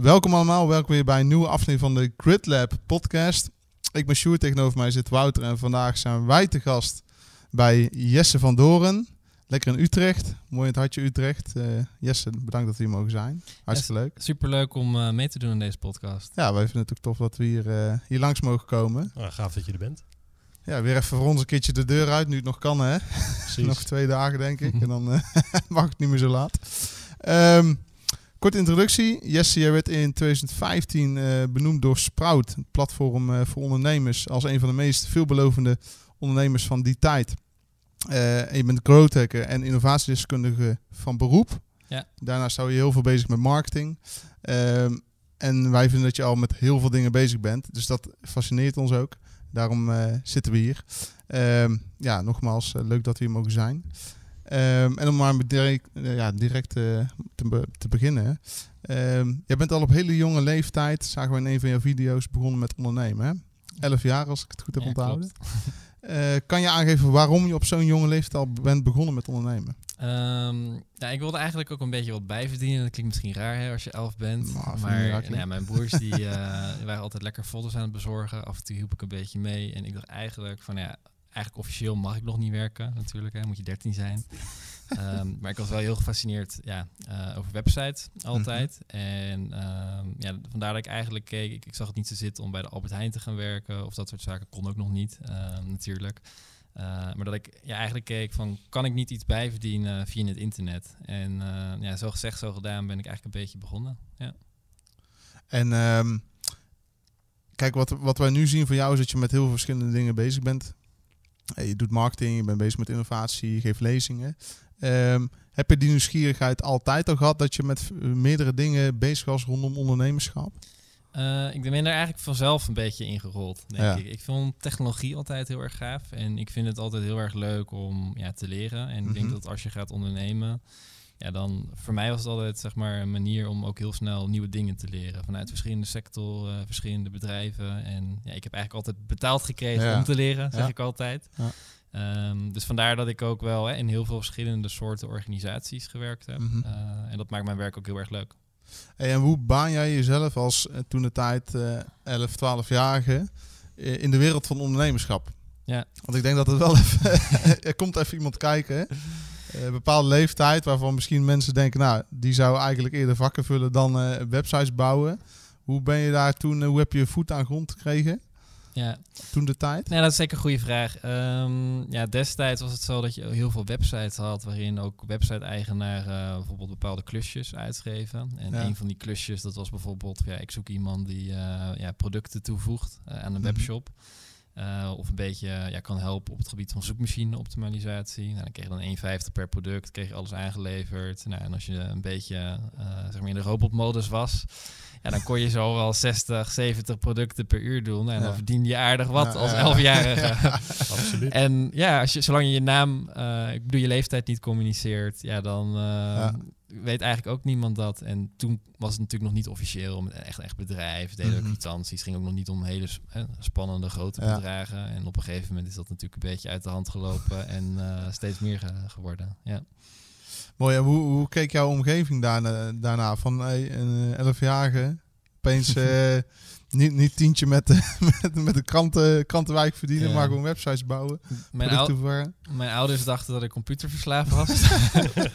Welkom allemaal, welkom weer bij een nieuwe aflevering van de Grid Lab podcast. Ik ben Sjoerd, tegenover mij zit Wouter en vandaag zijn wij te gast bij Jesse van Doren. Lekker in Utrecht, mooi in het hartje Utrecht. Uh, Jesse, bedankt dat we hier mogen zijn. Hartstikke leuk. Superleuk om uh, mee te doen in deze podcast. Ja, wij vinden het ook tof dat we hier, uh, hier langs mogen komen. Oh, gaaf dat je er bent. Ja, weer even voor ons een keertje de deur uit, nu het nog kan hè. nog twee dagen denk ik en dan mag het niet meer zo laat. Um, Korte introductie. Jesse, jij werd in 2015 uh, benoemd door Sprout, het platform uh, voor ondernemers, als een van de meest veelbelovende ondernemers van die tijd. Uh, je bent growth hacker en innovatiedeskundige van beroep. Ja. Daarnaast hou je heel veel bezig met marketing. Ehm, en wij vinden dat je al met heel veel dingen bezig bent. Dus dat fascineert ons ook. Daarom zitten we hier. Ehm, ja, nogmaals, leuk dat we hier mogen zijn. Um, en om maar direct, uh, ja, direct te, be te, beginnen. Um, jij bent al op hele jonge leeftijd, zagen we in een van jouw video's, begonnen met ondernemen. Hè? Elf jaar, als ik het goed heb ja, onthouden. Uh, kan je aangeven waarom je op zo'n jonge leeftijd al bent begonnen met ondernemen? Um, ja, ik wilde eigenlijk ook een beetje wat bijverdienen. Dat klinkt misschien raar hè, als je elf bent. Nou, maar nou ja, mijn broers die, die, waren altijd lekker folders aan het bezorgen. Af en toe hielp ik een beetje mee. En ik dacht eigenlijk van ja, eigenlijk officieel mag ik nog niet werken, natuurlijk. Hè, moet je 13 zijn. um, maar ik was wel heel gefascineerd ja, uh, over websites altijd. Mm -hmm. En um, ja, vandaar dat ik eigenlijk keek. Ik, ik, zag het niet zo zitten om bij de Albert Heijn te gaan werken of dat soort zaken. Kon ook nog niet, uh, natuurlijk. Uh, maar dat ik ja, eigenlijk keek van, kan ik niet iets bijverdienen via het internet? En ja, zo gezegd, zo gedaan ben ik eigenlijk een beetje begonnen. Ja. En um, kijk, wat, wat wij nu zien van jou is dat je met heel veel verschillende dingen bezig bent je doet marketing, je bent bezig met innovatie, je geeft lezingen. Um, heb je die nieuwsgierigheid altijd al gehad dat je met meerdere dingen bezig was rondom ondernemerschap? Uh, ik ben er eigenlijk vanzelf een beetje ingerold, denk ja. ik. Ik vond technologie altijd heel erg gaaf. En ik vind het altijd heel erg leuk om ja, te leren. En ik mm -hmm. denk dat als je gaat ondernemen, ja, dan voor mij was het altijd zeg maar een manier om ook heel snel nieuwe dingen te leren vanuit verschillende sectoren, uh, verschillende bedrijven. En ja, ik heb eigenlijk altijd betaald gekregen ja. om te leren, zeg ja. ik altijd. Um, dus vandaar dat ik ook wel hè, in heel veel verschillende soorten organisaties gewerkt heb. Mhm. Mm -hmm. uh, en dat maakt mijn werk ook heel erg leuk. Hey, en hoe baan jij jezelf als uh, toen de tijd 11, 12-jarige in de wereld van ondernemerschap? Ja. Want ik denk dat het wel even. er komt even iemand kijken. Een bepaalde leeftijd waarvan misschien mensen denken, nou, die zou eigenlijk eerder vakken vullen dan websites bouwen. Hoe ben je daar toen, hoe heb je voet aan grond gekregen? Ja. Toen de tijd? Nee, dat is zeker een goede vraag. Um, ja, destijds was het zo dat je heel veel websites had waarin ook website-eigenaren bijvoorbeeld bepaalde klusjes uitschreven. En ja. een van die klusjes, dat was bijvoorbeeld, ja, ik zoek iemand die ja, producten toevoegt aan een -hmm. webshop. Uh, of een beetje ja, kan helpen op het gebied van zoekmachine-optimalisatie. Nou, dan kreeg je dan 1,50 per product, kreeg je alles aangeleverd. Nou, en als je een beetje uh, zeg maar in de robotmodus was, ja, dan kon je zo wel 60, 70 producten per uur doen. En ja. dan verdiende je aardig wat ja, als 11-jarige. Absoluut. En ja, als je, zolang je je naam, uh, ik bedoel je leeftijd niet communiceert, ja, dan weet eigenlijk ook niemand dat. En toen was het natuurlijk nog niet officieel met echt echt bedrijf. Deden ook kwitanties. Het ging ook nog niet om hele eh, spannende grote ja. bedragen. En op een gegeven moment is dat natuurlijk een beetje uit de hand gelopen en uh, steeds meer ge geworden. Ja. Mooi. En hoe, hoe keek jouw omgeving daarna, daarna? Van hey, een elfjarige opeens uh, niet, niet tientje met de, met, met de kranten, krantenwijk verdienen, ja. maar gewoon websites bouwen. Mijn, ou mijn ouders dachten dat ik computerverslaafd was.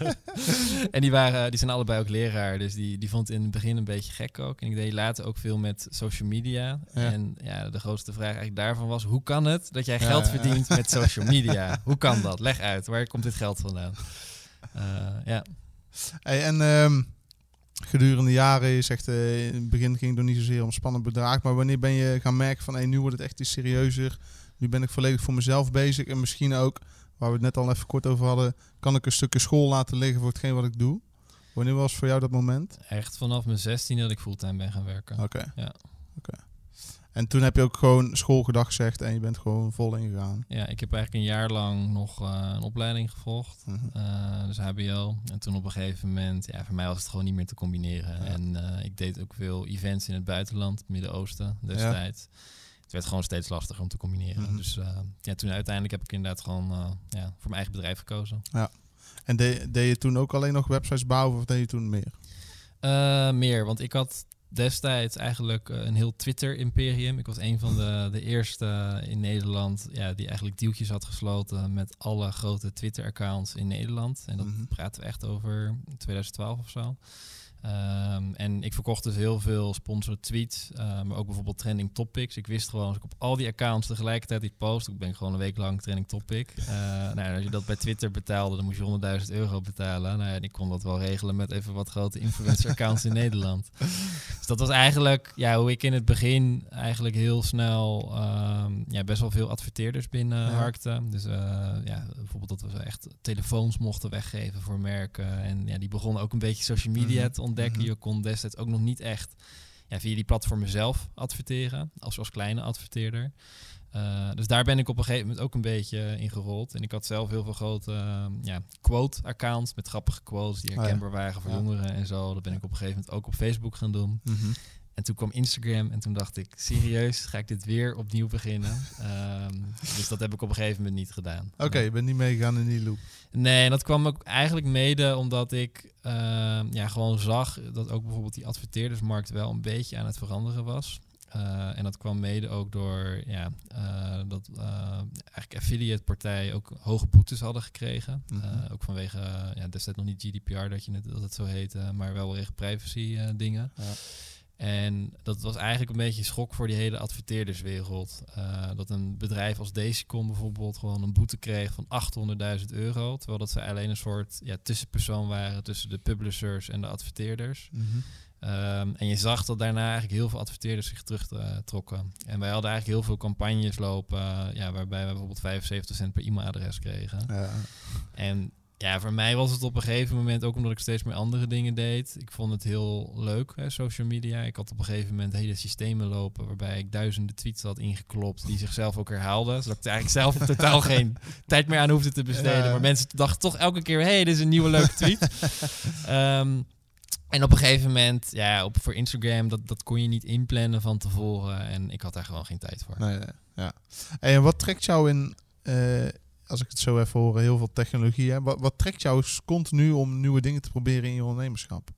en die, waren, die zijn allebei ook leraar, dus die, die vond het in het begin een beetje gek ook. En ik deed later ook veel met social media. Ja. En ja, de grootste vraag eigenlijk daarvan was, hoe kan het dat jij geld ja, verdient met social media? hoe kan dat? Leg uit, waar komt dit geld vandaan? Uh, ja. Hey, en... Um gedurende jaren, je zegt uh, in het begin ging het nog niet zozeer om spannend bedrag, maar wanneer ben je gaan merken van hey, nu wordt het echt iets serieuzer, nu ben ik volledig voor mezelf bezig en misschien ook, waar we het net al even kort over hadden, kan ik een stukje school laten liggen voor hetgeen wat ik doe. Wanneer was voor jou dat moment? Echt vanaf mijn 16 dat ik fulltime ben gaan werken. Oké. Okay. Ja. Oké. Okay. En toen heb je ook gewoon schoolgedag gezegd en je bent gewoon vol ingegaan. Ja, ik heb eigenlijk een jaar lang nog uh, een opleiding gevolgd. -hmm. uh, dus HBO. En toen op een gegeven moment, ja, voor mij was het gewoon niet meer te combineren. Ja. En uh, ik deed ook veel events in het buitenland, Midden-Oosten destijds. Ja. het werd gewoon steeds lastiger om te combineren. Mhm. Dus ja, toen uiteindelijk heb ik inderdaad gewoon ja, voor mijn eigen bedrijf gekozen. Ja. En deed, deed je toen ook alleen nog websites bouwen of deed je toen meer? Uh, meer, want ik had destijds eigenlijk uh, een heel Twitter-imperium. Ik was een van de, de eerste in Nederland ja, die eigenlijk deeltjes had gesloten met alle grote Twitter-accounts in Nederland. En dat Mhm. praten we echt over 2012 of zo. Um, en ik verkocht dus heel veel sponsored tweets, uh, maar ook bijvoorbeeld trending topics. Ik wist gewoon, als ik op al die accounts tegelijkertijd die post, ik ben gewoon een week lang trending topic. Uh, nou, als je dat bij Twitter betaalde, dan moest je 100.000 euro betalen. Nou ja, ik kon dat wel regelen met even wat grote influencer accounts in Nederland. Dus dat was eigenlijk ja, hoe ik in het begin eigenlijk heel snel um, ja, best wel veel adverteerders binnen ja. harkte. Dus uh, ja, bijvoorbeeld dat we echt telefoons mochten weggeven voor merken. En ja, die begonnen ook een beetje social media mm -hmm. te ontdekken. Mhm. Je kon destijds ook nog niet echt ja, via die platformen zelf adverteren, als, als kleine adverteerder. Uh, dus daar ben ik op een gegeven moment ook een beetje in gerold. En ik had zelf heel veel grote uh, ja, quote-accounts met grappige quotes die herkenbaar oh ja. waren voor ja. jongeren en zo. Dat ben ik op een gegeven moment ook op Facebook gaan doen. Mm -hmm. En toen kwam Instagram en toen dacht ik, serieus, ga ik dit weer opnieuw beginnen? um, dus dat heb ik op een gegeven moment niet gedaan. Oké, okay, je bent niet meegegaan in die loop. Nee, en dat kwam ook eigenlijk mede omdat ik uh, ja, gewoon zag dat ook bijvoorbeeld die adverteerdersmarkt wel een beetje aan het veranderen was. Uh, en dat kwam mede ook door ja, uh, dat eigenlijk affiliate partijen ook hoge boetes hadden gekregen. Mhm. ook vanwege ja, destijds nog niet GDPR dat, je het, dat het zo heette, maar wel weer privacy dingen. Ja. En dat was eigenlijk een beetje schok voor die hele adverteerderswereld. Uh, dat een bedrijf als Decicon bijvoorbeeld gewoon een boete kreeg van 800.000 euro. Terwijl dat ze alleen een soort ja, tussenpersoon waren tussen de publishers en de adverteerders. Mm -hmm. um, en je zag dat daarna eigenlijk heel veel adverteerders zich terugtrokken. En wij hadden eigenlijk heel veel campagnes lopen, uh, ja, waarbij we bijvoorbeeld 75 cent per e-mailadres kregen. Ja. En ja, voor mij was het op een gegeven moment, ook omdat ik steeds meer andere dingen deed. Ik vond het heel leuk, hè, social media. Ik had op een gegeven moment hele systemen lopen waarbij ik duizenden tweets had ingeklopt die zichzelf ook herhaalden. Zodat ik er eigenlijk zelf totaal geen tijd meer aan hoefde te besteden. Ja. Maar mensen dachten toch elke keer, hé, hey, dit is een nieuwe leuke tweet. um, en op een gegeven moment, ja, op, voor Instagram, dat, dat kon je niet inplannen van tevoren. En ik had daar gewoon geen tijd voor. Nee, nee, ja. En wat trekt jou in... Uh als ik het zo even hoor, heel veel technologie. Hè? Wat, wat trekt jou continu om nieuwe dingen te proberen in je ondernemerschap?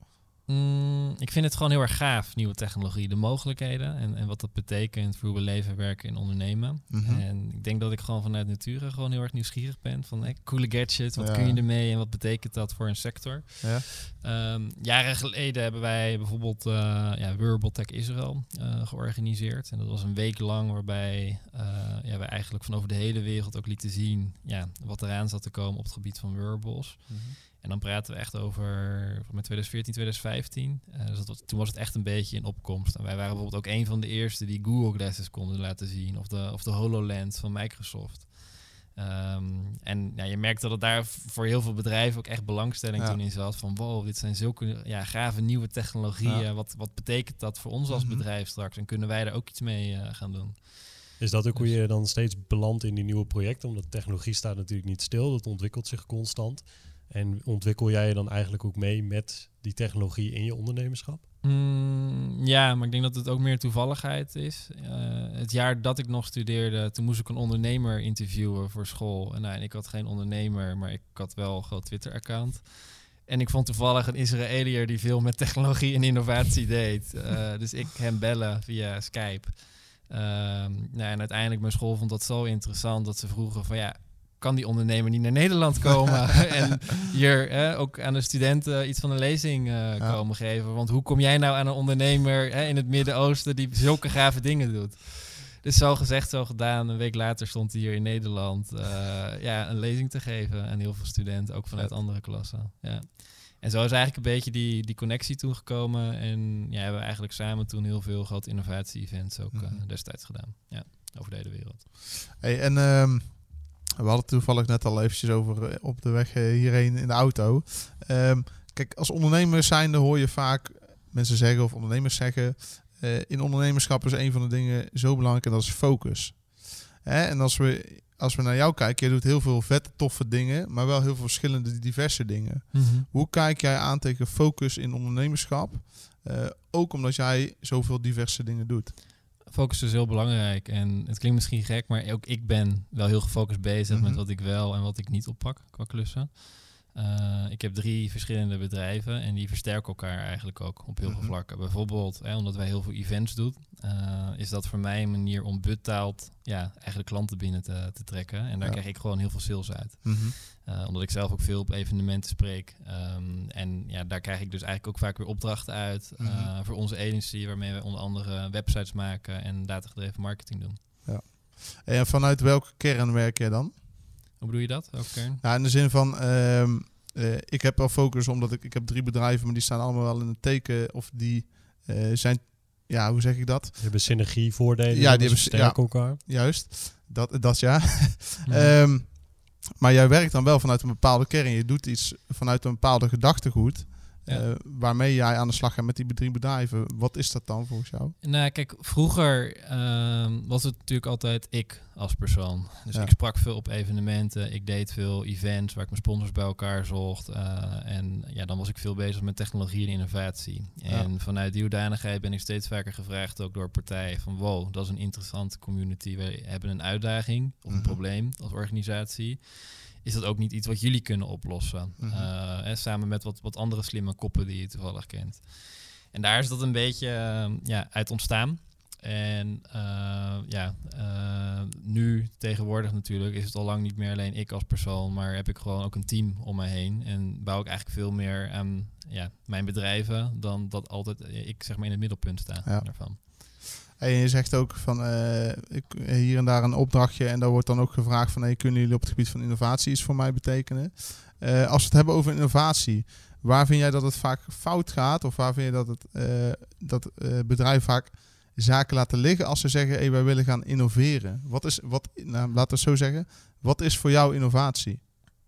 Mm, ik vind het gewoon heel erg gaaf, nieuwe technologie. De mogelijkheden en, en wat dat betekent voor hoe we leven, werken en ondernemen. Mm -hmm. En ik denk dat ik gewoon vanuit nature gewoon heel erg nieuwsgierig ben. Van hey, coole gadgets, wat Ja. kun je ermee en wat betekent dat voor een sector? Ja. Ehm, jaren geleden hebben wij bijvoorbeeld uh, ja, Wearable Tech Israel uh, georganiseerd. En dat was een week lang waarbij uh, ja, we eigenlijk van over de hele wereld ook lieten zien ja, wat eraan zat te komen op het gebied van wearables. Mm -hmm. En dan praten we echt over met 2014, 2015. Uh, dus dat toen was het echt een beetje in opkomst. En wij waren bijvoorbeeld ook een van de eerste die Google Glasses konden laten zien. Of de, of de HoloLens van Microsoft. Um, en ja, je merkt dat het daar voor heel veel bedrijven ook echt belangstelling Ja. toen in zat. Van wow, dit zijn zulke ja, gave nieuwe technologieën. Ja. Wat, wat betekent dat voor ons als Mhm. bedrijf straks? En kunnen wij daar ook iets mee uh, gaan doen? Is dat ook hoe Dus- je dan steeds belandt in die nieuwe projecten? Omdat technologie staat natuurlijk niet stil, dat ontwikkelt zich constant. En ontwikkel jij je dan eigenlijk ook mee met die technologie in je ondernemerschap? Mm, ja, maar ik denk dat het ook meer toevalligheid is. Uh, het jaar dat ik nog studeerde, toen moest ik een ondernemer interviewen voor school. En, nou, en ik had geen ondernemer, maar ik had wel een groot Twitter-account. En ik vond toevallig een Israëliër die veel met technologie en innovatie deed. Uh, dus ik hem bellen via Skype. Um, nou, en uiteindelijk mijn school vond dat zo interessant dat ze vroegen van ja, kan die ondernemer niet naar Nederland komen en hier hè, ook aan de studenten iets van een lezing uh, Ja. komen geven? Want hoe kom jij nou aan een ondernemer hè, in het Midden-Oosten die zulke gave dingen doet? Dus zo gezegd, zo gedaan. Een week later stond hij hier in Nederland uh, ja, een lezing te geven aan heel veel studenten, ook vanuit andere klassen. Ja. En zo is eigenlijk een beetje die, die connectie toen gekomen. En ja, hebben we eigenlijk samen toen heel veel grote innovatie-events ook uh, Mhm. destijds gedaan. Ja, over de hele wereld. Hey, en ehm, we hadden het toevallig net al eventjes over eh, op de weg eh, hierheen in de auto. Ehm, kijk, als ondernemer zijnde hoor je vaak mensen zeggen of ondernemers zeggen... eh, in ondernemerschap is een van de dingen zo belangrijk en dat is focus. Hè? En als we, als we naar jou kijken, je doet heel veel vette, toffe dingen... maar wel heel veel verschillende, diverse dingen. Hoe kijk jij aan tegen focus in ondernemerschap? Ook omdat jij zoveel diverse dingen doet. Focus is heel belangrijk. En het klinkt misschien gek, maar ook ik ben wel heel gefocust bezig met Mhm. wat ik wel en wat ik niet oppak qua klussen. Eh, ik heb drie verschillende bedrijven en die versterken elkaar eigenlijk ook op heel Mhm. veel vlakken. Bijvoorbeeld, hè, omdat wij heel veel events doen, eh, is dat voor mij een manier om betaald ja, eigenlijk klanten binnen te, te trekken. En daar Ja. krijg ik gewoon heel veel sales uit. Mhm. Eh, omdat ik zelf ook veel op evenementen spreek. Ehm, en ja, daar krijg ik dus eigenlijk ook vaak weer opdrachten uit Mhm. voor onze agency, waarmee we onder andere websites maken en datagedreven marketing doen. En vanuit welke kern werk jij dan? Hoe bedoel je dat? Welke kern? Nou, in de zin van, ehm, eh, ik heb wel focus omdat ik, ik heb drie bedrijven, maar die staan allemaal wel in het teken of die eh, zijn, ja, hoe zeg ik dat? Die hebben synergievoordelen. Ja, die hebben- versterken elkaar. Juist, dat, dat ja. Mhm. Ehm, maar jij werkt dan wel vanuit een bepaalde kern. Je doet iets vanuit een bepaalde gedachtegoed. Ja. eh, waarmee jij aan de slag gaat met die drie bedrijven. Wat is dat dan volgens jou? Nou, kijk, vroeger ehm, was het natuurlijk altijd ik als persoon. Dus Ja. ik sprak veel op evenementen, ik deed veel events waar ik mijn sponsors bij elkaar zocht. eh, en ja, dan was ik veel bezig met technologie en innovatie. En vanuit die hoedanigheid ben ik steeds vaker gevraagd, ook door partijen, van wow, dat is een interessante community. We hebben een uitdaging of een Mhm. probleem als organisatie. Is dat ook niet iets wat jullie kunnen oplossen? Hè, samen met wat, wat andere slimme koppen die je toevallig kent. En daar is dat een beetje eh, ja, uit ontstaan. En eh, ja, eh, nu tegenwoordig natuurlijk is het al lang niet meer alleen ik als persoon, maar heb ik gewoon ook een team om mij heen. En bouw ik eigenlijk veel meer aan ja, mijn bedrijven dan dat altijd ik zeg maar in het middelpunt sta Ja. daarvan. En je zegt ook van eh, hier en daar een opdrachtje. En daar wordt dan ook gevraagd van hey, kunnen jullie op het gebied van innovatie iets voor mij betekenen? Eh, als we het hebben over innovatie, waar vind jij dat het vaak fout gaat? Of waar vind je dat het eh, dat bedrijven vaak zaken laten liggen als ze zeggen hey, wij willen gaan innoveren? Wat is, wat, nou, laten we zo zeggen, wat is voor jou innovatie?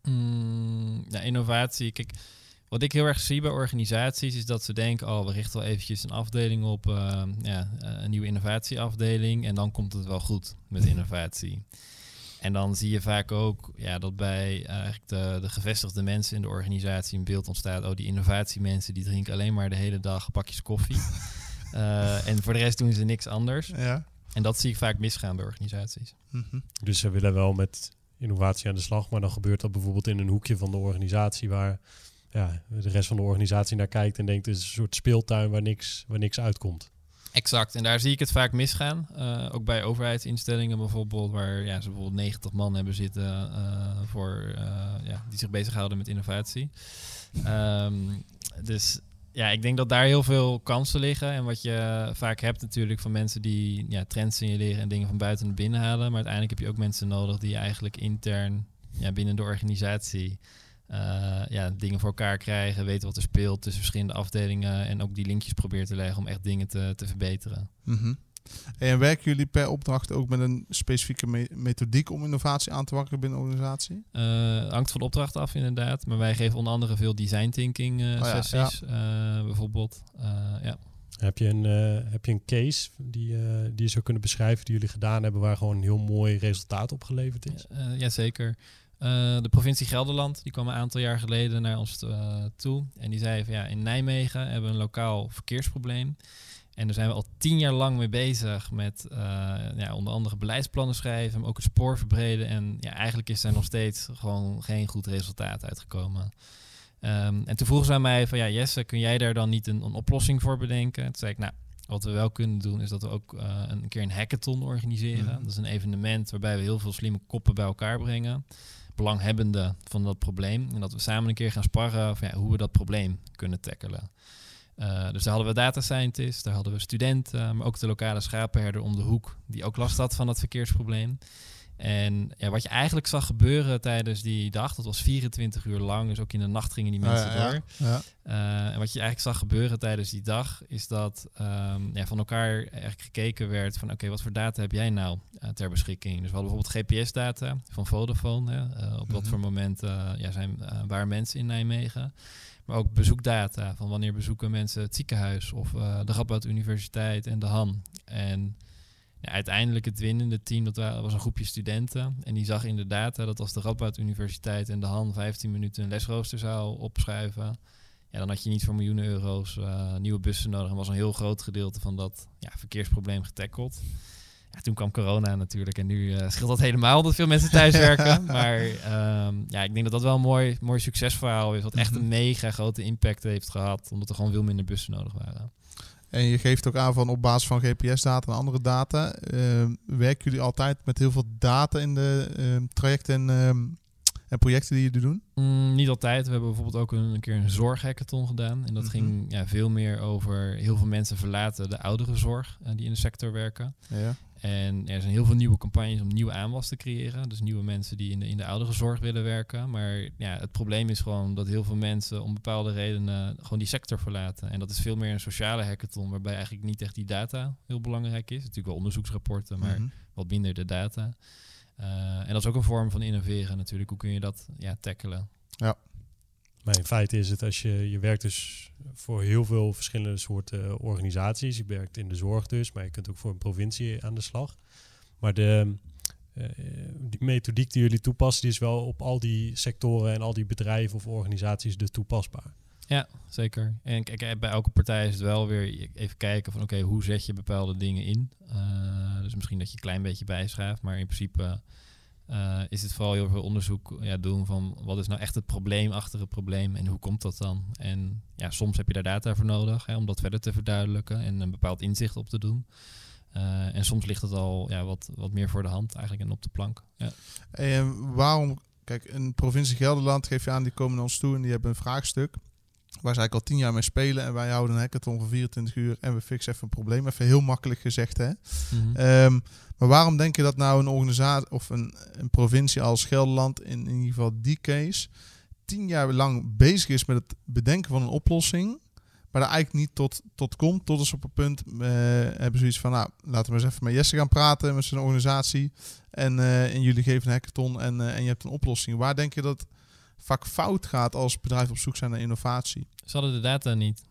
Mm, ja, innovatie. Kijk, wat ik heel erg zie bij organisaties is dat ze denken: oh, we richten wel eventjes een afdeling op, eh, ja, eh, een nieuwe innovatieafdeling. En dan komt het wel goed met innovatie. En dan zie je vaak ook ja, dat bij eh, eigenlijk de, de gevestigde mensen in de organisatie een beeld ontstaat. Oh, die innovatiemensen die drinken alleen maar de hele dag bakjes koffie. Eh, en voor de rest doen ze niks anders. Ja. En dat zie ik vaak misgaan bij organisaties. Mhm. Dus ze willen wel met innovatie aan de slag, maar dan gebeurt dat bijvoorbeeld in een hoekje van de organisatie waar ja, de rest van de organisatie naar kijkt en denkt het is een soort speeltuin waar niks, waar niks uitkomt. Exact, en daar zie ik het vaak misgaan. Eh, ook bij overheidsinstellingen bijvoorbeeld, waar ja, ze bijvoorbeeld 90 man hebben zitten eh, voor, eh, ja, die zich bezighouden met innovatie. Ehm, dus ja, ik denk dat daar heel veel kansen liggen. En wat je vaak hebt natuurlijk van mensen die ja, trends signaleren en dingen van buiten naar binnen halen. Maar uiteindelijk heb je ook mensen nodig die eigenlijk intern ja, binnen de organisatie eh, ja, dingen voor elkaar krijgen, weten wat er speelt tussen verschillende afdelingen en ook die linkjes proberen te leggen om echt dingen te, te verbeteren. Mhm. En werken jullie per opdracht ook met een specifieke me- methodiek om innovatie aan te wakkeren binnen een organisatie? Eh, hangt van de opdracht af inderdaad, maar wij geven onder andere veel design thinking eh, Oh ja, sessies eh, bijvoorbeeld. Eh, ja. Heb je een, eh, heb je een case die, eh, die je zou kunnen beschrijven die jullie gedaan hebben waar gewoon een heel mooi resultaat opgeleverd is? Uh, jazeker. Uh, de provincie Gelderland die kwam een aantal jaar geleden naar ons uh, toe. En die zei van ja, in Nijmegen hebben we een lokaal verkeersprobleem. En daar zijn we al tien jaar lang mee bezig met uh, ja, onder andere beleidsplannen schrijven, maar ook het spoor verbreden. En ja, eigenlijk is er nog steeds gewoon geen goed resultaat uitgekomen. Um, en toen vroegen ze aan mij van ja, Jesse, kun jij daar dan niet een, een oplossing voor bedenken? Toen zei ik, nou, wat we wel kunnen doen is dat we ook uh, een keer een hackathon organiseren. Mm. Dat is een evenement waarbij we heel veel slimme koppen bij elkaar brengen. Belanghebbenden van dat probleem. En dat we samen een keer gaan sparren van ja, hoe we dat probleem kunnen tackelen. Uh, dus daar hadden we data scientists, daar hadden we studenten, maar ook de lokale schapenherder om de hoek, die ook last had van dat verkeersprobleem. En ja, wat je eigenlijk zag gebeuren tijdens die dag, dat was 24 uur lang, dus ook in de nacht gingen die mensen ja, door. Ja. Uh, en wat je eigenlijk zag gebeuren tijdens die dag, is dat um, ja, van elkaar eigenlijk gekeken werd van oké, okay, wat voor data heb jij nou uh, ter beschikking? Dus we hadden bijvoorbeeld GPS-data van Vodafone, uh, op mm -hmm. wat voor moment ja, zijn waar mensen in Nijmegen. Maar ook bezoekdata van wanneer bezoeken mensen het ziekenhuis of de Radboud Universiteit en de Han. En ja, uiteindelijk het winnende team, dat was een groepje studenten. En die zag in de data dat als de Radboud Universiteit en de Han 15 minuten een lesrooster zou opschuiven, ja, dan had je niet voor miljoenen euro's uh, nieuwe bussen nodig. En was een heel groot gedeelte van dat ja, verkeersprobleem getackled. Ja, toen kwam corona natuurlijk en nu uh, scheelt dat helemaal dat veel mensen thuis werken. maar um, ja, ik denk dat dat wel een mooi, mooi succesverhaal is. Wat echt een mhm. mega grote impact heeft gehad. Omdat er gewoon veel minder bussen nodig waren. En je geeft ook aan van op basis van GPS-data en andere data. Uh, werken jullie altijd met heel veel data in de uh, trajecten en, uh, en, projecten die jullie doen? Mm, niet altijd. We hebben bijvoorbeeld ook een, een keer een zorghackathon gedaan. En dat mhm. ging ja, veel meer over heel veel mensen verlaten de oudere zorg eh, die in de sector werken. Ja. En er zijn heel veel nieuwe campagnes om nieuwe aanwas te creëren. Dus nieuwe mensen die in de, in de oudere zorg willen werken. Maar ja, het probleem is gewoon dat heel veel mensen om bepaalde redenen gewoon die sector verlaten. En dat is veel meer een sociale hackathon, waarbij eigenlijk niet echt die data heel belangrijk is. Natuurlijk wel onderzoeksrapporten, maar mhm. wat minder de data. Uh, en dat is ook een vorm van innoveren natuurlijk. Hoe kun je dat ja, tackelen? Ja. Maar in feite is het als je, je werkt dus voor heel veel verschillende soorten eh, organisaties. Je werkt in de zorg dus, maar je kunt ook voor een provincie aan de slag. Maar de, uh, die methodiek die jullie toepassen, die is wel op al die sectoren en al die bedrijven of organisaties dus toepasbaar. Ja, zeker. En kijk, eh, bij elke partij is het wel weer even kijken van oké, hoe zet je bepaalde dingen in? Dus misschien dat je een klein beetje bijschrijft, maar in principe uh, is het vooral heel veel onderzoek ja, doen van wat is nou echt het probleem achter het probleem en hoe komt dat dan? En ja, soms heb je daar data voor nodig hè, om dat verder te verduidelijken en een bepaald inzicht op te doen. Uh, en soms ligt het al ja, wat, wat meer voor de hand eigenlijk en op de plank. Ja. En waarom, kijk, een provincie Gelderland geef je aan, die komen naar ons toe en die hebben een vraagstuk waar ze eigenlijk al tien jaar mee spelen. En wij houden een hackathon van 24 uur en we fixen even een probleem. Even heel makkelijk gezegd, hè. Mm -hmm. Maar waarom denk je dat nou een organisatie of een, een provincie als Gelderland, in, in ieder geval die case, tien jaar lang bezig is met het bedenken van een oplossing, maar daar eigenlijk niet tot, tot komt, tot ze op een punt uh, hebben zoiets van, nou, laten we eens even met Jesse gaan praten, met zijn organisatie, en, uh, en jullie geven een hackathon en, uh, en je hebt een oplossing. Waar denk je dat vaak fout gaat als bedrijven op zoek zijn naar innovatie? Ze hadden de data niet.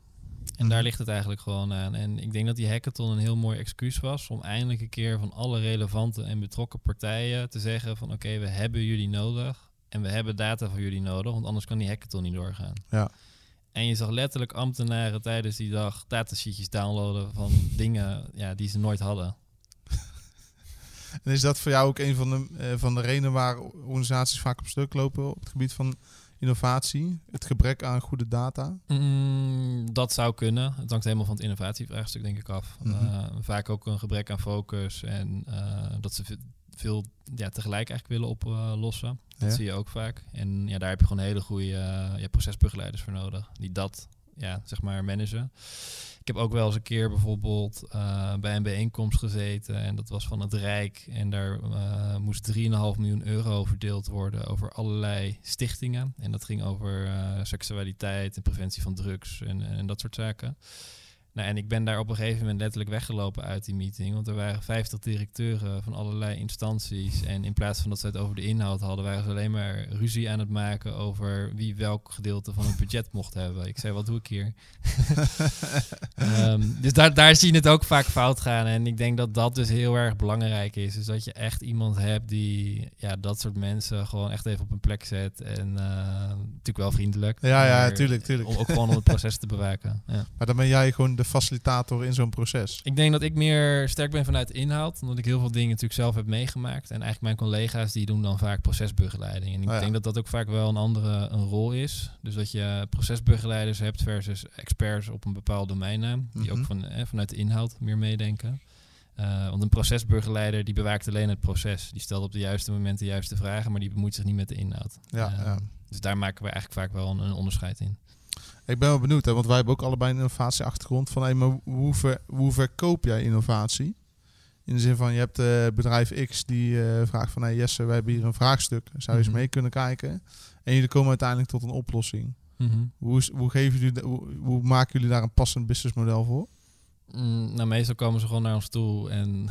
En daar ligt het eigenlijk gewoon aan. En ik denk dat die hackathon een heel mooi excuus was om eindelijk een keer van alle relevante en betrokken partijen te zeggen van oké, we hebben jullie nodig en we hebben data van jullie nodig, want anders kan die hackathon niet doorgaan. Ja. En je zag letterlijk ambtenaren tijdens die dag datasheetjes downloaden van dingen ja, die ze nooit hadden. En is dat voor jou ook een van de, uh, van de redenen waar organisaties vaak op stuk lopen op het gebied van innovatie? Het gebrek aan goede data? Mm, dat zou kunnen. Het hangt helemaal van het innovatievraagstuk, denk ik, af. Mhm. Eh, vaak ook een gebrek aan focus en uh, dat ze veel ja, tegelijk eigenlijk willen oplossen. dat zie je ook vaak. En ja, daar heb je gewoon hele goede ja, procesbegeleiders voor nodig, die dat ja, zeg maar managen. Ik heb ook wel eens een keer bijvoorbeeld uh, bij een bijeenkomst gezeten en dat was van het Rijk. En daar uh, moest 3,5 miljoen euro verdeeld worden over allerlei stichtingen. En dat ging over uh, seksualiteit en preventie van drugs en, en dat soort zaken. Nou, en ik ben daar op een gegeven moment letterlijk weggelopen uit die meeting. Want er waren 50 directeuren van allerlei instanties. En in plaats van dat ze het over de inhoud hadden, waren ze alleen maar ruzie aan het maken over wie welk gedeelte van het budget mocht hebben. Ik zei, wat doe ik hier? um, dus daar, daar zie je het ook vaak fout gaan. En ik denk dat dat dus heel erg belangrijk is. Dus dat je echt iemand hebt die ja, dat soort mensen gewoon echt even op een plek zet. En uh, natuurlijk wel vriendelijk. Ja, ja, tuurlijk, tuurlijk. Om ook gewoon om het proces te bewaken. Ja. Maar dan ben jij gewoon de facilitator in zo'n proces? Ik denk dat ik meer sterk ben vanuit de inhoud, omdat ik heel veel dingen natuurlijk zelf heb meegemaakt. En eigenlijk mijn collega's die doen dan vaak procesbegeleiding. En ik oh denk dat dat ook vaak wel een andere een rol is. Dus dat je procesbegeleiders hebt versus experts op een bepaald domeinnaam, die ook mhm. van, eh, vanuit de inhoud meer meedenken. Uh, want een procesbegeleider die bewaakt alleen het proces. Die stelt op de juiste momenten de juiste vragen, maar die bemoeit zich niet met de inhoud. Ja, uh, ja. Dus daar maken we eigenlijk vaak wel een, een onderscheid in. Ik ben wel benieuwd, hè, want wij hebben ook allebei een innovatieachtergrond. Van, hey, maar hoe, ver, hoe verkoop jij innovatie? In de zin van, je hebt uh, bedrijf X die uh, vraagt van... Hey Jesse, wij hebben hier een vraagstuk. Zou je eens mhm. mee kunnen kijken? En jullie komen uiteindelijk tot een oplossing. Mm -hmm. hoe, hoe, geven jullie, hoe, hoe maken jullie daar een passend businessmodel voor? Mm, nou, meestal komen ze gewoon naar ons toe en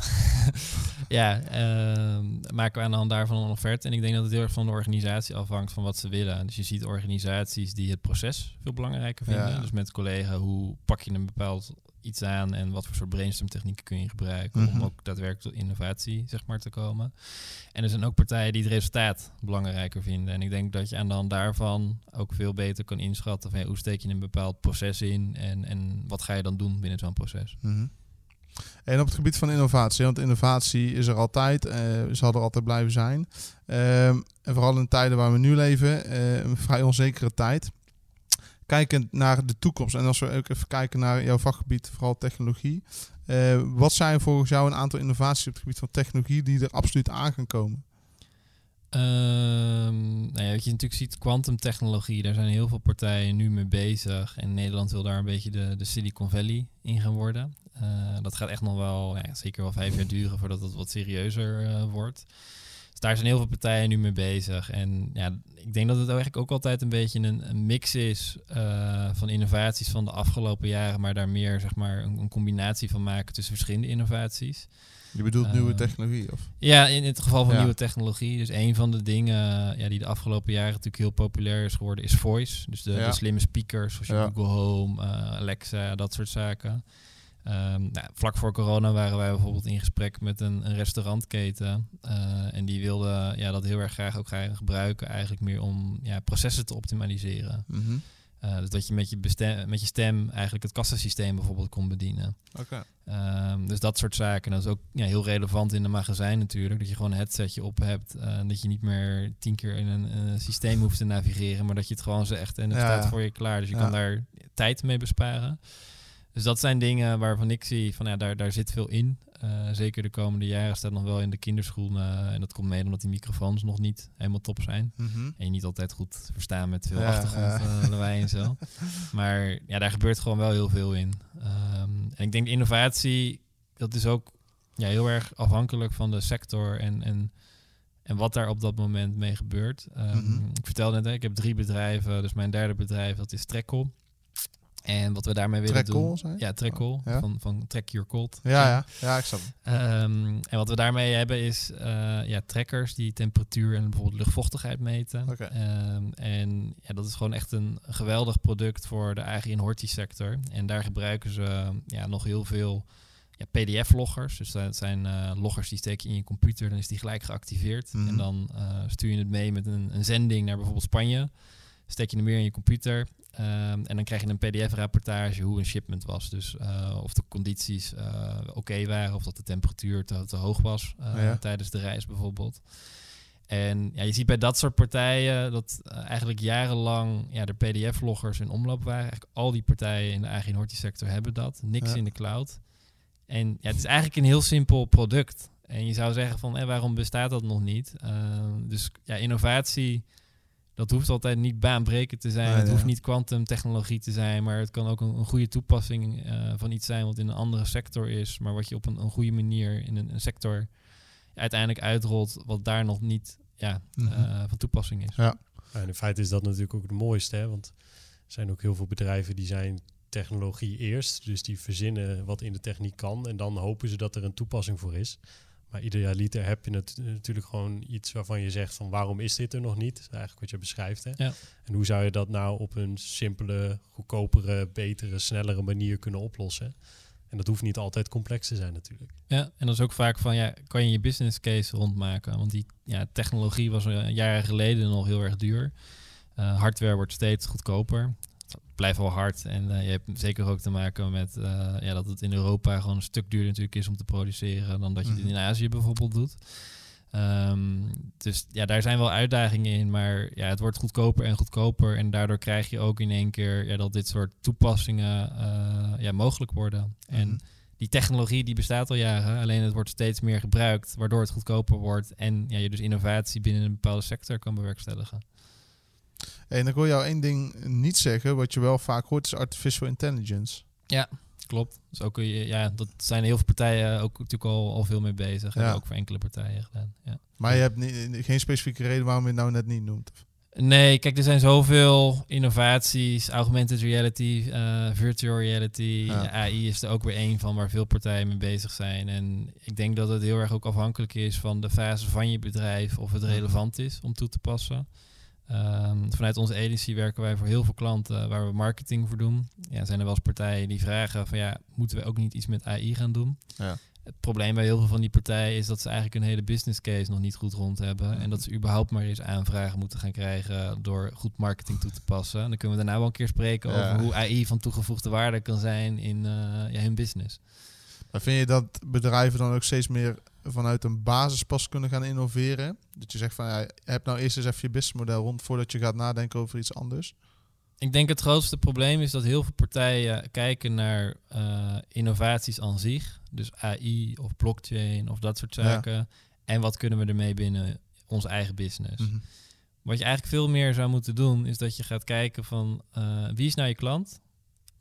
ja, uh, maken we aan de hand daarvan een offerte. En ik denk dat het heel erg van de organisatie afhangt van wat ze willen. Dus je ziet organisaties die het proces veel belangrijker vinden. Dus met collega, hoe pak je een bepaald iets aan en wat voor soort brainstormtechnieken kun je gebruiken om Mhm. ook daadwerkelijk tot innovatie zeg maar te komen. En er zijn ook partijen die het resultaat belangrijker vinden. En ik denk dat je aan de hand daarvan ook veel beter kan inschatten van ja, hoe steek je een bepaald proces in en, en wat ga je dan doen binnen zo'n proces. Mhm. En op het gebied van innovatie, want innovatie is er altijd, eh, zal er altijd blijven zijn. Ehm, en vooral in de tijden waar we nu leven, eh, een vrij onzekere tijd. Kijkend naar de toekomst en als we ook even kijken naar jouw vakgebied, vooral technologie. eh, wat zijn volgens jou een aantal innovaties op het gebied van technologie die er absoluut aan gaan komen? Ehm, nou ja, wat je natuurlijk ziet, kwantumtechnologie, daar zijn heel veel partijen nu mee bezig. En Nederland wil daar een beetje de, de Silicon Valley in gaan worden. Eh, dat gaat echt nog wel, ja, zeker wel vijf jaar duren voordat het wat serieuzer eh, wordt. Dus daar zijn heel veel partijen nu mee bezig. En ja, ik denk dat het eigenlijk ook altijd een beetje een, een mix is eh, van innovaties van de afgelopen jaren, maar daar meer zeg maar een, een combinatie van maken tussen verschillende innovaties. Je bedoelt nieuwe technologie? Of? Ja, in het geval van Ja. nieuwe technologie. Dus een van de dingen ja, die de afgelopen jaren natuurlijk heel populair is geworden, is voice. Dus de, Ja. de slimme speakers, zoals je Ja. Google Home, Alexa, dat soort zaken. Ehm, nou, vlak voor corona waren wij bijvoorbeeld in gesprek met een, een restaurantketen. eh, en die wilde ja, dat heel erg graag ook gaan gebruiken, eigenlijk meer om ja, processen te optimaliseren. Mhm. Eh, dus dat je met je, bestem, met je stem eigenlijk het kassasysteem bijvoorbeeld kon bedienen. Ehm, dus dat soort zaken. Dat is ook ja, heel relevant in de magazijn natuurlijk. Dat je gewoon een headsetje op hebt. eh, en dat je niet meer tien keer in een systeem hoeft te navigeren. Maar dat je het gewoon zegt en het Ja, staat voor je klaar. Dus je Ja. kan daar tijd mee besparen. Dus dat zijn dingen waarvan ik zie van ja, daar, daar zit veel in. Eh, zeker de komende jaren staat nog wel in de kinderschoenen. en dat komt mede omdat die microfoons nog niet helemaal top zijn. Mhm. En je niet altijd goed verstaan met veel Ja, achtergrond eh, en zo. Maar ja, daar gebeurt gewoon wel heel veel in. Ehm, en ik denk innovatie, dat is ook ja, heel erg afhankelijk van de sector en, en, en wat daar op dat moment mee gebeurt. Ehm, Mhm. Ik vertelde net, hè, ik heb drie bedrijven. Dus mijn derde bedrijf, dat is Trekkel. En wat we daarmee willen doen... Ja, Trekkel, Oh, ja. van, van Trek Your Cold. Ja, ja, ja, ik snap. Ehm, en wat we daarmee hebben is eh, ja, trekkers die temperatuur en bijvoorbeeld luchtvochtigheid meten. Ehm, en ja, dat is gewoon echt een geweldig product voor de agri- en hortisector. En daar gebruiken ze ja, nog heel veel ja, PDF-loggers. Dus dat zijn eh, loggers die steek je in je computer, dan is die gelijk geactiveerd. Mhm. En dan eh, stuur je het mee met een, een zending naar bijvoorbeeld Spanje. Steek je hem weer in je computer. Ehm, en dan krijg je een PDF-rapportage hoe een shipment was. Dus eh, of de condities eh, oké waren, of dat de temperatuur te, te hoog was eh, Ja. tijdens de reis bijvoorbeeld. En ja, je ziet bij dat soort partijen dat eigenlijk jarenlang ja, de PDF-loggers in omloop waren. Eigenlijk al die partijen in de agri- hortisector hebben dat. Niks Ja. in de cloud. En ja, het is eigenlijk een heel simpel product. En je zou zeggen van, eh, waarom bestaat dat nog niet? Ehm, dus ja, innovatie, dat hoeft altijd niet baanbrekend te zijn. Het ja. hoeft niet kwantumtechnologie te zijn, maar het kan ook een, een goede toepassing eh, van iets zijn wat in een andere sector is, maar wat je op een, een goede manier in een, een sector uiteindelijk uitrolt, wat daar nog niet ja, Mhm. eh, van toepassing is. Ja. Ja, en in feite is dat natuurlijk ook het mooiste, hè? want er zijn ook heel veel bedrijven die zijn technologie eerst, dus die verzinnen wat in de techniek kan en dan hopen ze dat er een toepassing voor is. Maar idealiter heb je het, natuurlijk gewoon iets waarvan je zegt van waarom is dit er nog niet? Dat is eigenlijk wat je beschrijft. Hè? Ja. En hoe zou je dat nou op een simpele, goedkopere, betere, snellere manier kunnen oplossen? En dat hoeft niet altijd complex te zijn natuurlijk. Ja, en dat is ook vaak van, ja, kan je je business case rondmaken? Want die ja, technologie was eh, jaren geleden nog heel erg duur. Eh, hardware wordt steeds goedkoper. Het blijft wel hard. En eh, je hebt zeker ook te maken met eh, ja, dat het in Europa gewoon een stuk duurder natuurlijk is om te produceren dan dat je het Mhm. in Azië bijvoorbeeld doet. Ehm, dus ja, daar zijn wel uitdagingen in, maar ja, het wordt goedkoper en goedkoper. En daardoor krijg je ook in één keer ja, dat dit soort toepassingen eh, ja, mogelijk worden. En Mhm. die technologie die bestaat al jaren, alleen het wordt steeds meer gebruikt, waardoor het goedkoper wordt en ja, je dus innovatie binnen een bepaalde sector kan bewerkstelligen. En ik wil jou één ding niet zeggen, wat je wel vaak hoort, is artificial intelligence. Klopt. Dus ook, eh, ja, dat zijn heel veel partijen ook natuurlijk al, al veel mee bezig. Ja. En ook voor enkele partijen gedaan. Ja. Maar je hebt niet, geen specifieke reden waarom je het nou net niet noemt. Nee, kijk, er zijn zoveel innovaties, augmented reality, eh, virtual reality, Ja. Ja, AI is er ook weer één van waar veel partijen mee bezig zijn. En ik denk dat het heel erg ook afhankelijk is van de fase van je bedrijf of het relevant is om toe te passen. Ehm, vanuit onze agency werken wij voor heel veel klanten waar we marketing voor doen. Ja, zijn er wel eens partijen die vragen van ja, moeten we ook niet iets met AI gaan doen? Ja. Het probleem bij heel veel van die partijen is dat ze eigenlijk een hele business case nog niet goed rond hebben. En dat ze überhaupt maar eens aanvragen moeten gaan krijgen door goed marketing toe te passen. En dan kunnen we daarna wel een keer spreken Ja. over hoe AI van toegevoegde waarde kan zijn in eh, hun business. Maar vind je dat bedrijven dan ook steeds meer vanuit een basis pas kunnen gaan innoveren? Dat je zegt van, ja, heb nou eerst eens even je businessmodel rond voordat je gaat nadenken over iets anders. Ik denk het grootste probleem is dat heel veel partijen kijken naar eh, innovaties aan zich. Dus AI of blockchain of dat soort Ja. zaken. En wat kunnen we ermee binnen ons eigen business. Mhm. Wat je eigenlijk veel meer zou moeten doen, is dat je gaat kijken van eh, wie is nou je klant?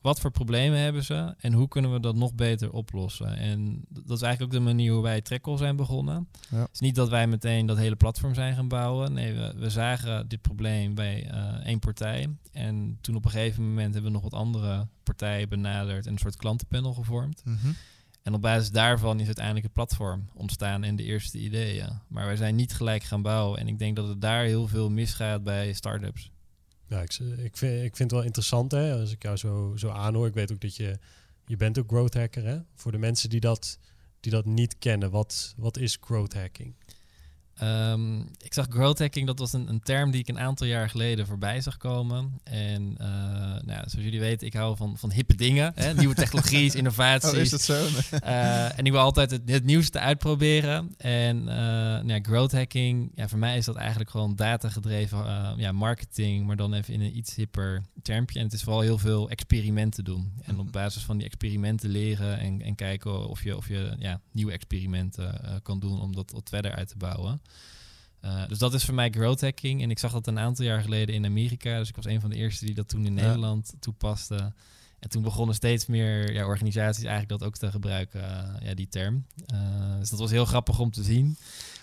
Wat voor problemen hebben ze? En hoe kunnen we dat nog beter oplossen? En dat is eigenlijk ook de manier hoe wij Trekkel zijn begonnen. Ja. Het is niet dat wij meteen dat hele platform zijn gaan bouwen. Nee, we, we zagen dit probleem bij eh, één partij. En toen op een gegeven moment hebben we nog wat andere partijen benaderd en een soort klantenpanel gevormd. Mhm. En op basis daarvan is uiteindelijk het platform ontstaan en de eerste ideeën. Maar wij zijn niet gelijk gaan bouwen. En ik denk dat het daar heel veel misgaat bij start-ups. Ja, ik, ik, vind, ik vind het wel interessant hè, als ik jou zo, zo aanhoor. Ik weet ook dat je, je bent ook growth hacker hè. Voor de mensen die dat, die dat niet kennen, wat, wat is growth hacking? Ehm, ik zag growth hacking, dat was een, een term die ik een aantal jaar geleden voorbij zag komen. En eh, nou, zoals jullie weten, ik hou van, van hippe dingen. Hè? Nieuwe technologieën, innovaties. Oh, is dat zo? Eh, en ik wil altijd het, het nieuwste uitproberen. En eh, nou ja, growth hacking, ja, voor mij is dat eigenlijk gewoon datagedreven ja, marketing, maar dan even in een iets hipper termpje. En het is vooral heel veel experimenten doen. En op basis van die experimenten leren en, en kijken of je, of je ja, nieuwe experimenten kan doen om dat wat verder uit te bouwen. Eh, dus dat is voor mij growth hacking. En ik zag dat een aantal jaar geleden in Amerika. Dus ik was een van de eerste die dat toen in Ja. Nederland toepaste. En toen begonnen steeds meer ja, organisaties eigenlijk dat ook te gebruiken, eh, ja, die term. Eh, dus dat was heel grappig om te zien.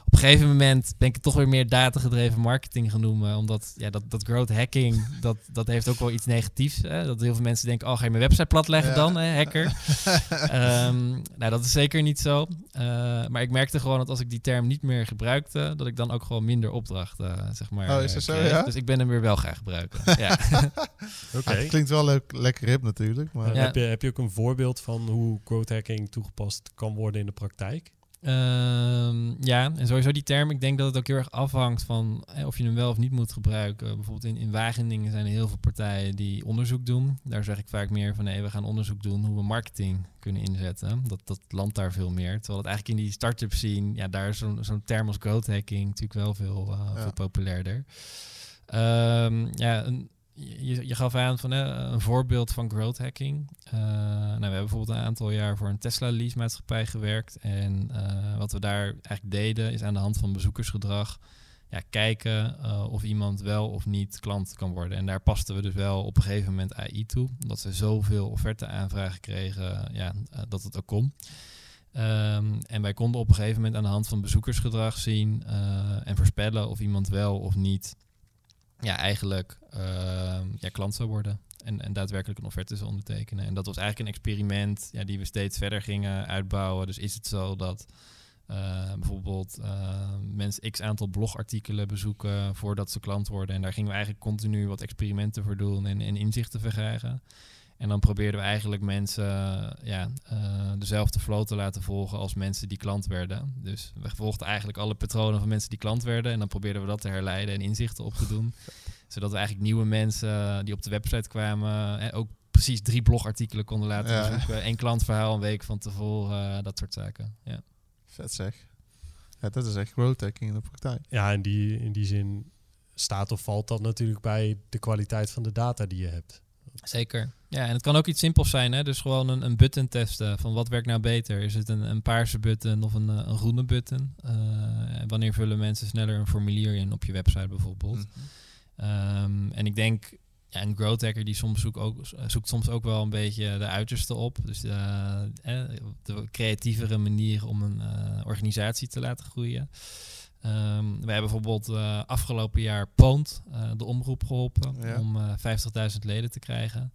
Op een gegeven moment ben ik het toch weer meer datagedreven marketing gaan noemen. Omdat ja, dat, dat growth hacking, dat, dat heeft ook wel iets negatiefs. Hè? Dat heel veel mensen denken, oh ga je mijn website platleggen Ja. dan, hè, hacker? Ehm, nou, dat is zeker niet zo. Eh, maar ik merkte gewoon dat als ik die term niet meer gebruikte, dat ik dan ook gewoon minder opdrachten, zeg maar. Oh, is dat eh, zo, ja? Dus ik ben hem weer wel gaan gebruiken. ja. Oké. Ah, het klinkt wel leuk, lekker hip natuurlijk. Maar Ja. Heb, je, heb je ook een voorbeeld van hoe growth hacking toegepast kan worden in de praktijk? Ehm, ja, en sowieso die term, ik denk dat het ook heel erg afhangt van eh, of je hem wel of niet moet gebruiken. Bijvoorbeeld in, in Wageningen zijn er heel veel partijen die onderzoek doen. Daar zeg ik vaak meer van nee, we gaan onderzoek doen hoe we marketing kunnen inzetten. Dat, dat landt daar veel meer. Terwijl het eigenlijk in die start-up scene, ja, daar is zo'n zo'n term als growth hacking natuurlijk wel veel, eh, Ja. veel populairder. Ehm, ja, een, je, gaf aan van een voorbeeld van growth hacking. Eh, nou, we hebben bijvoorbeeld een aantal jaar voor een Tesla lease maatschappij gewerkt. En eh, wat we daar eigenlijk deden is aan de hand van bezoekersgedrag ja, kijken eh, of iemand wel of niet klant kan worden. En daar pasten we dus wel op een gegeven moment AI toe. Omdat we zoveel offerte aanvragen kregen ja, dat het ook kon. Ehm, en wij konden op een gegeven moment aan de hand van bezoekersgedrag zien en voorspellen of iemand wel of niet ja, eigenlijk ehm, ja, klant zou worden. En, en daadwerkelijk een offerte zou ondertekenen. En dat was eigenlijk een experiment ja, die we steeds verder gingen uitbouwen. Dus is het zo dat eh, bijvoorbeeld eh, mensen x aantal blogartikelen bezoeken voordat ze klant worden. En daar gingen we eigenlijk continu wat experimenten voor doen en, en inzichten verkrijgen. En dan probeerden we eigenlijk mensen eh, ja, eh, dezelfde flow te laten volgen als mensen die klant werden. Dus we volgden eigenlijk alle patronen van mensen die klant werden. En dan probeerden we dat te herleiden en inzichten op te doen. Zodat we eigenlijk nieuwe mensen die op de website kwamen, eh, ook precies drie blogartikelen konden laten Ja. bezoeken. Eén klantverhaal een week van tevoren, eh, dat soort zaken. Ja. vet zeg. Ja, dat is echt growth hacking in de praktijk. Ja, in die, in die zin staat of valt dat natuurlijk bij de kwaliteit van de data die je hebt. Zeker. Ja, en het kan ook iets simpels zijn. Hè? Dus gewoon een, een button testen van wat werkt nou beter. Is het een, een paarse button of een, eh, een groene button? Eh, wanneer vullen mensen sneller een formulier in op je website bijvoorbeeld? Mhm. Ehm, en ik denk, ja, een growth hacker die soms zoekt, ook, zoekt soms ook wel een beetje de uiterste op. Dus eh, eh, de creatievere manier om een eh, organisatie te laten groeien. Ehm, wij hebben bijvoorbeeld eh, afgelopen jaar Poont, eh, de omroep, geholpen Ja. om eh 50.000 leden te krijgen.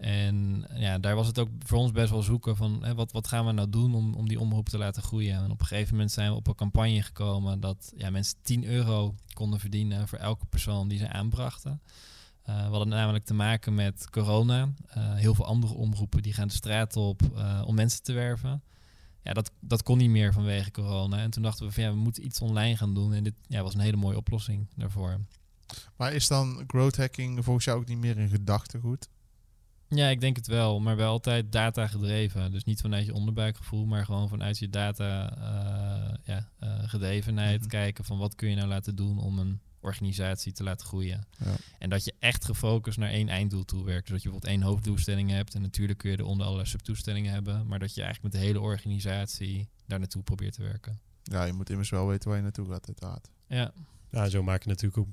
En ja, daar was het ook voor ons best wel zoeken van hè, wat, wat gaan we nou doen om, om die omroep te laten groeien. En op een gegeven moment zijn we op een campagne gekomen dat ja, mensen 10 euro konden verdienen voor elke persoon die ze aanbrachten. Uh, we hadden namelijk te maken met corona. Uh, heel veel andere omroepen die gaan de straat op uh, om mensen te werven. Ja, dat, dat kon niet meer vanwege corona. En toen dachten we van ja, we moeten iets online gaan doen. En dit ja, was een hele mooie oplossing daarvoor. Maar is dan growth hacking volgens jou ook niet meer een gedachtegoed? Ja, ik denk het wel, maar wel altijd data gedreven. Dus niet vanuit je onderbuikgevoel, maar gewoon vanuit je data uh, ja, uh, gedrevenheid. Mm -hmm. Kijken van wat kun je nou laten doen om een organisatie te laten groeien. Ja. En dat je echt gefocust naar één einddoel toe werkt. Dus dat je bijvoorbeeld één hoofddoelstelling hebt. En natuurlijk kun je eronder allerlei subtoestellingen hebben. Maar dat je eigenlijk met de hele organisatie daar naartoe probeert te werken. Ja, je moet immers wel weten waar je naartoe gaat, uiteraard. Ja. Ja, zo maak je natuurlijk ook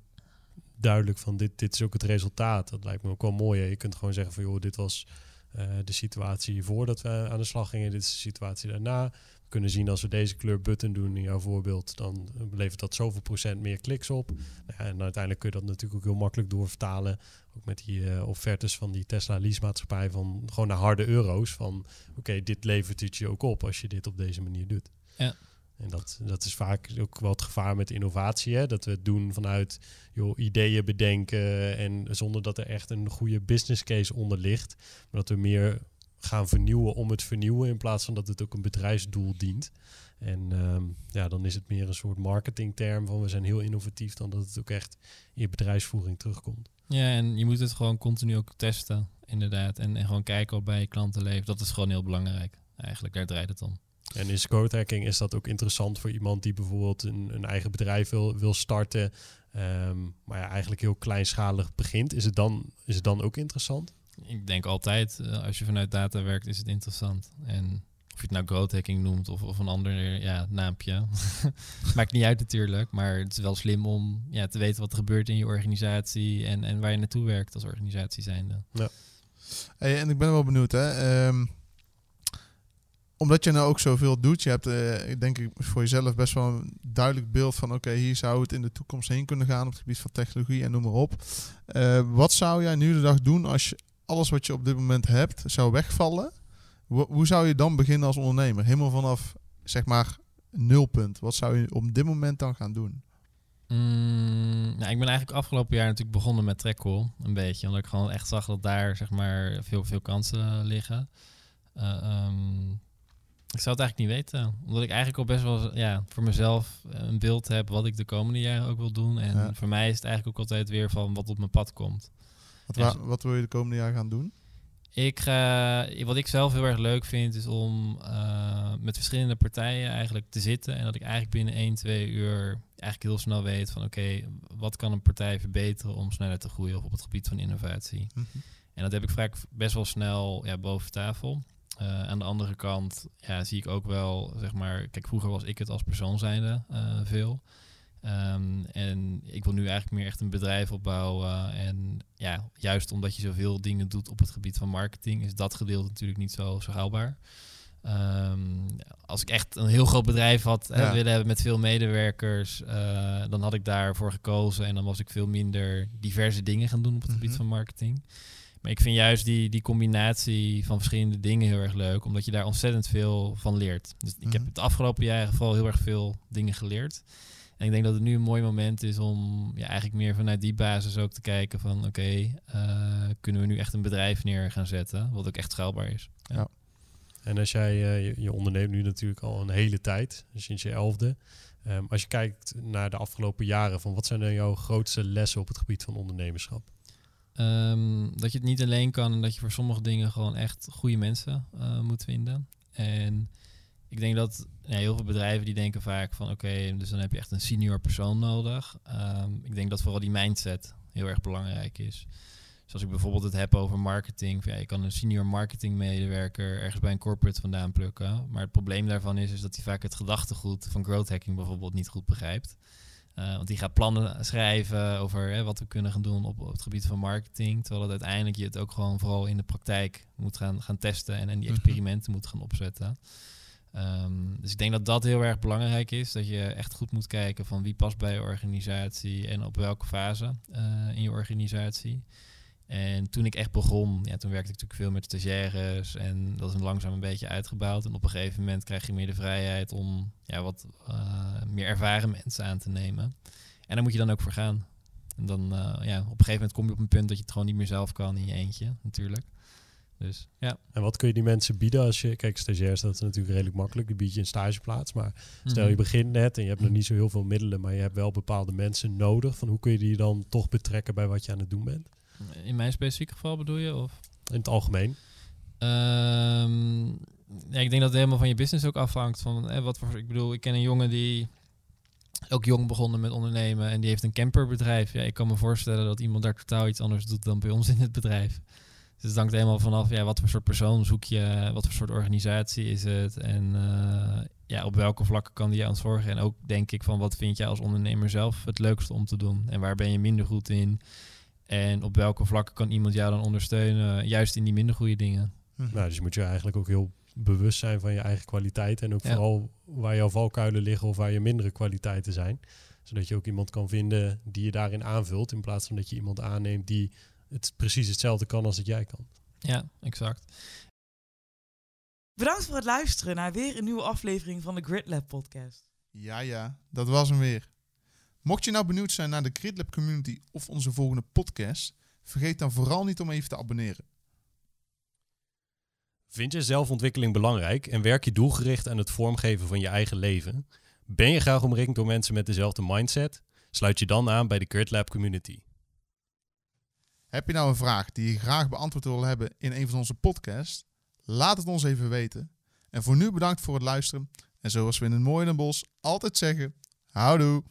duidelijk van dit, dit is ook het resultaat. Dat lijkt me ook wel mooi. Hè? Je kunt gewoon zeggen van joh, dit was uh, de situatie voordat we aan de slag gingen. Dit is de situatie daarna. We kunnen zien als we deze kleur button doen in jouw voorbeeld, dan levert dat zoveel procent meer kliks op. Nou, en uiteindelijk kun je dat natuurlijk ook heel makkelijk doorvertalen. Ook met die uh, offertes van die Tesla leasemaatschappij van gewoon naar harde euro's. Van oké, dit levert het je ook op als je dit op deze manier doet. Ja. En dat, dat is vaak ook wel het gevaar met innovatie. Hè? Dat we het doen vanuit joh, ideeën bedenken en zonder dat er echt een goede business case onder ligt. Maar dat we meer gaan vernieuwen om het vernieuwen in plaats van dat het ook een bedrijfsdoel dient. En um, ja, dan is het meer een soort marketingterm van we zijn heel innovatief dan dat het ook echt in je bedrijfsvoering terugkomt. Ja, en je moet het gewoon continu ook testen, inderdaad. En, en gewoon kijken of bij je klanten leeft. Dat is gewoon heel belangrijk. Eigenlijk, daar draait het om. En is code hacking, is dat ook interessant voor iemand die bijvoorbeeld een, een eigen bedrijf wil, wil starten, um, maar ja, eigenlijk heel kleinschalig begint? Is het dan, is het dan ook interessant? Ik denk altijd, uh, als je vanuit data werkt, is het interessant. En of je het nou growth hacking noemt of, of een ander ja, naampje. Maakt niet uit natuurlijk, maar het is wel slim om ja, te weten wat er gebeurt in je organisatie en, en waar je naartoe werkt als organisatie zijnde. Ja. Hey, en ik ben wel benieuwd, hè. Um, omdat je nou ook zoveel doet, je hebt uh, denk ik voor jezelf best wel een duidelijk beeld van oké, hier zou het in de toekomst heen kunnen gaan op het gebied van technologie en noem maar op. Uh, wat zou jij nu de dag doen als je alles wat je op dit moment hebt zou wegvallen? Hoe zou je dan beginnen als ondernemer? Helemaal vanaf zeg maar nulpunt. Wat zou je op dit moment dan gaan doen? Mm, nou, ik ben eigenlijk afgelopen jaar natuurlijk begonnen met Trackcall, een beetje. Omdat ik gewoon echt zag dat daar zeg maar veel, veel kansen liggen. Uh, um, ik zou het eigenlijk niet weten. Omdat ik eigenlijk al best wel ja, voor mezelf een beeld heb wat ik de komende jaren ook wil doen. En ja. voor mij is het eigenlijk ook altijd weer van wat op mijn pad komt. Wat, wa- wat wil je de komende jaren gaan doen? Ik wat ik zelf heel erg leuk vind, is om uh, met verschillende partijen eigenlijk te zitten. En dat ik eigenlijk binnen 1, 2 uur eigenlijk heel snel weet van oké, okay, wat kan een partij verbeteren om sneller te groeien op het gebied van innovatie. Mm -hmm. En dat heb ik vaak best wel snel ja, boven tafel. Uh, aan de andere kant ja, zie ik ook wel, zeg maar, kijk, vroeger was ik het als persoon zijnde uh, veel. Um, en ik wil nu eigenlijk meer echt een bedrijf opbouwen. En ja, juist omdat je zoveel dingen doet op het gebied van marketing, is dat gedeelte natuurlijk niet zo, zo haalbaar. Um, als ik echt een heel groot bedrijf had ja. willen hebben met veel medewerkers, uh, dan had ik daarvoor gekozen. En dan was ik veel minder diverse dingen gaan doen op het mm -hmm. gebied van marketing. Maar ik vind juist die, die combinatie van verschillende dingen heel erg leuk, omdat je daar ontzettend veel van leert. Dus ik heb het afgelopen jaar vooral heel erg veel dingen geleerd. En ik denk dat het nu een mooi moment is om ja, eigenlijk meer vanuit die basis ook te kijken van oké, okay, uh, kunnen we nu echt een bedrijf neer gaan zetten, wat ook echt schaalbaar is. Ja. ja. En als jij, uh, je, je, onderneemt nu natuurlijk al een hele tijd, sinds je elfde. Um, als je kijkt naar de afgelopen jaren, van wat zijn dan jouw grootste lessen op het gebied van ondernemerschap? Um, dat je het niet alleen kan en dat je voor sommige dingen gewoon echt goede mensen uh, moet vinden. En ik denk dat ja, heel veel bedrijven die denken vaak van oké, dus dan heb je echt een senior persoon nodig. Um, ik denk dat vooral die mindset heel erg belangrijk is. Dus als ik bijvoorbeeld het heb over marketing, van, ja, je kan een senior marketing medewerker ergens bij een corporate vandaan plukken. Maar het probleem daarvan is, is dat hij vaak het gedachtegoed van growth hacking bijvoorbeeld niet goed begrijpt. Uh, want die gaat plannen schrijven over hè, wat we kunnen gaan doen op, op, het gebied van marketing. Terwijl het uiteindelijk je het ook gewoon vooral in de praktijk moet gaan, gaan testen en, en die experimenten moet gaan opzetten. Um, dus ik denk dat dat heel erg belangrijk is. Dat je echt goed moet kijken van wie past bij je organisatie en op welke fase uh, in je organisatie. En toen ik echt begon, ja, toen werkte ik natuurlijk veel met stagiaires en dat is langzaam een beetje uitgebouwd. En op een gegeven moment krijg je meer de vrijheid om ja, wat uh, meer ervaren mensen aan te nemen. En daar moet je dan ook voor gaan. En dan uh, ja, op een gegeven moment kom je op een punt dat je het gewoon niet meer zelf kan in je eentje, natuurlijk. Dus ja. En wat kun je die mensen bieden als je, kijk, stagiairs, dat is natuurlijk redelijk makkelijk, die bied je een stageplaats. Maar stel je mhm. begint net en je hebt nog niet zo heel veel middelen, maar je hebt wel bepaalde mensen nodig. Van hoe kun je die dan toch betrekken bij wat je aan het doen bent? In mijn specifieke geval bedoel je? Of? In het algemeen? Um, ja, ik denk dat het helemaal van je business ook afhangt. Van, eh, wat voor, ik bedoel, ik ken een jongen die ook jong begonnen met ondernemen en die heeft een camperbedrijf. Ja, ik kan me voorstellen dat iemand daar totaal iets anders doet dan bij ons in het bedrijf. Dus het hangt helemaal vanaf ja, wat voor soort persoon zoek je, wat voor soort organisatie is het en uh, ja, op welke vlakken kan die je aan het zorgen. En ook denk ik van wat vind jij als ondernemer zelf het leukste om te doen en waar ben je minder goed in. En op welke vlakken kan iemand jou dan ondersteunen, juist in die minder goede dingen. Hm. Nou, dus je moet je eigenlijk ook heel bewust zijn van je eigen kwaliteit. En ook vooral waar jouw valkuilen liggen of waar je mindere kwaliteiten zijn. Zodat je ook iemand kan vinden die je daarin aanvult. In plaats van dat je iemand aanneemt die het precies hetzelfde kan als dat jij kan. Ja, exact. Bedankt voor het luisteren naar weer een nieuwe aflevering van de Grid Lab podcast. Ja, ja, dat was hem weer. Mocht je nou benieuwd zijn naar de GridLab community of onze volgende podcast, vergeet dan vooral niet om even te abonneren. Vind je zelfontwikkeling belangrijk en werk je doelgericht aan het vormgeven van je eigen leven? Ben je graag omringd door mensen met dezelfde mindset? Sluit je dan aan bij de GridLab community. Heb je nou een vraag die je graag beantwoord wil hebben in een van onze podcasts? Laat het ons even weten. En voor nu bedankt voor het luisteren. En zoals we in het mooie bos altijd zeggen, houdoe!